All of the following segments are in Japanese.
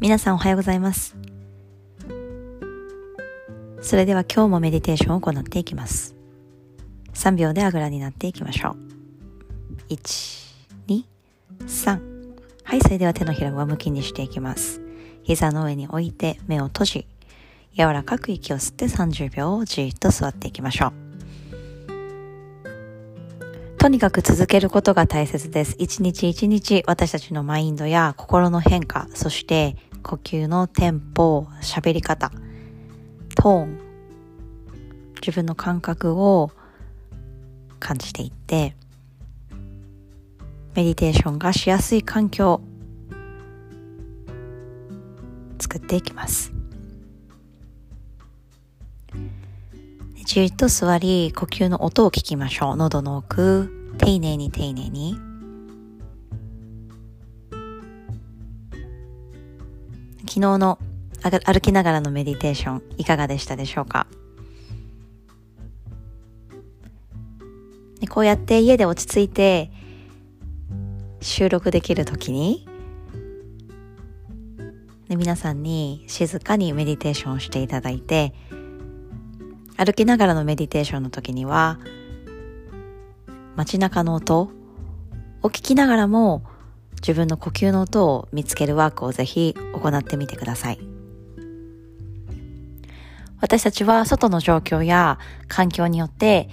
皆さんおはようございます。それでは今日もメディテーションを行っていきます。3秒であぐらになっていきましょう。1、2、3。はい、それでは手のひらを上向きにしていきます。膝の上に置いて目を閉じ、柔らかく息を吸って30秒をじっと座っていきましょう。とにかく続けることが大切です。一日一日私たちのマインドや心の変化、そして呼吸のテンポ、喋り方、トーン、自分の感覚を感じていって、メディテーションがしやすい環境作っていきます。じっと座り、呼吸の音を聞きましょう。喉の奥、丁寧に丁寧に。昨日の歩きながらのメディテーションいかがでしたでしょうか？こうやって家で落ち着いて収録できるときに皆さんに静かにメディテーションをしていただいて歩きながらのメディテーションの時には街中の音を聞きながらも自分の呼吸の音を見つけるワークをぜひ行ってみてください。私たちは外の状況や環境によって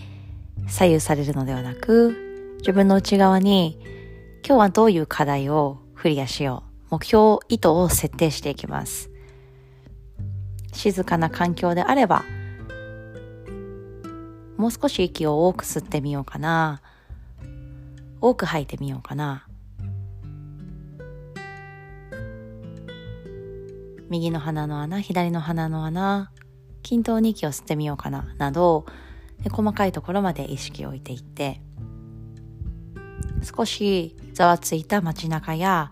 左右されるのではなく、自分の内側に今日はどういう課題をクリアしよう。目標、意図を設定していきます。静かな環境であれば、もう少し息を多く吸ってみようかな。多く吐いてみようかな。右の鼻の穴、左の鼻の穴、均等に息を吸ってみようかな、など、細かいところまで意識を置いていって、少しざわついた街中や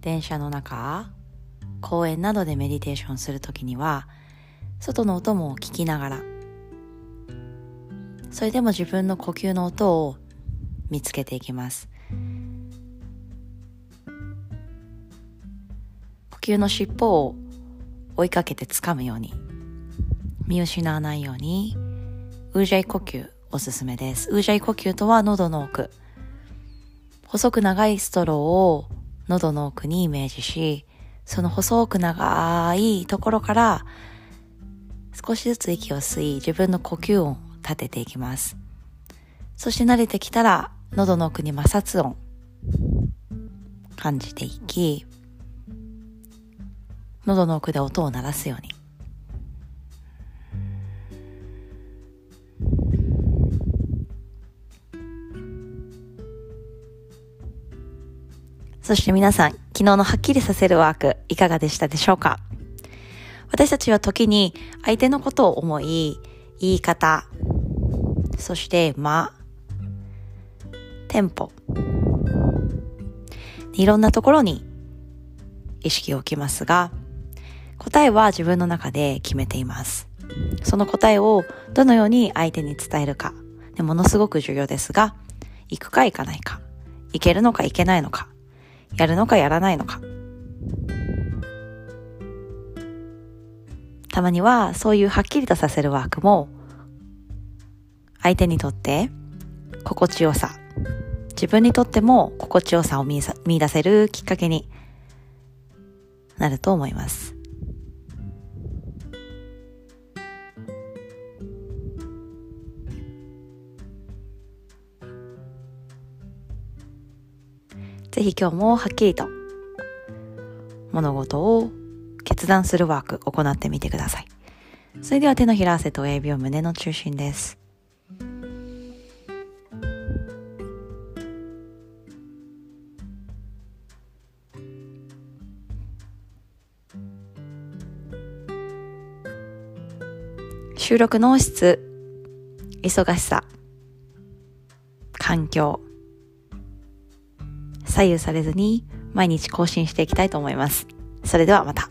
電車の中、公園などでメディテーションするときには、外の音も聞きながら、それでも自分の呼吸の音を見つけていきます。呼吸の尻尾を追いかけて掴むように、見失わないように、ウージャイ呼吸おすすめです。ウージャイ呼吸とは喉の奥。細く長いストローを喉の奥にイメージし、その細く長いところから少しずつ息を吸い、自分の呼吸音を立てていきます。そして慣れてきたら、喉の奥に摩擦音、感じていき、喉の奥で音を鳴らすように。そして皆さん、昨日のはっきりさせるワーク、いかがでしたでしょうか？私たちは時に相手のことを思い、言い方、そして間、テンポ、いろんなところに意識を置きますが、答えは自分の中で決めています。その答えをどのように相手に伝えるか、でものすごく重要ですが、行くか行かないか、行けるのか行けないのか、やるのかやらないのか。たまにはそういうはっきりとさせるワークも相手にとって心地よさ、自分にとっても心地よさを見出せるきっかけになると思います。ぜひ今日もはっきりと物事を決断するワーク行ってみてください。それでは手のひら汗と親指を胸の中心です。収録の質、忙しさ、環境、左右されずに毎日更新していきたいと思います。それではまた。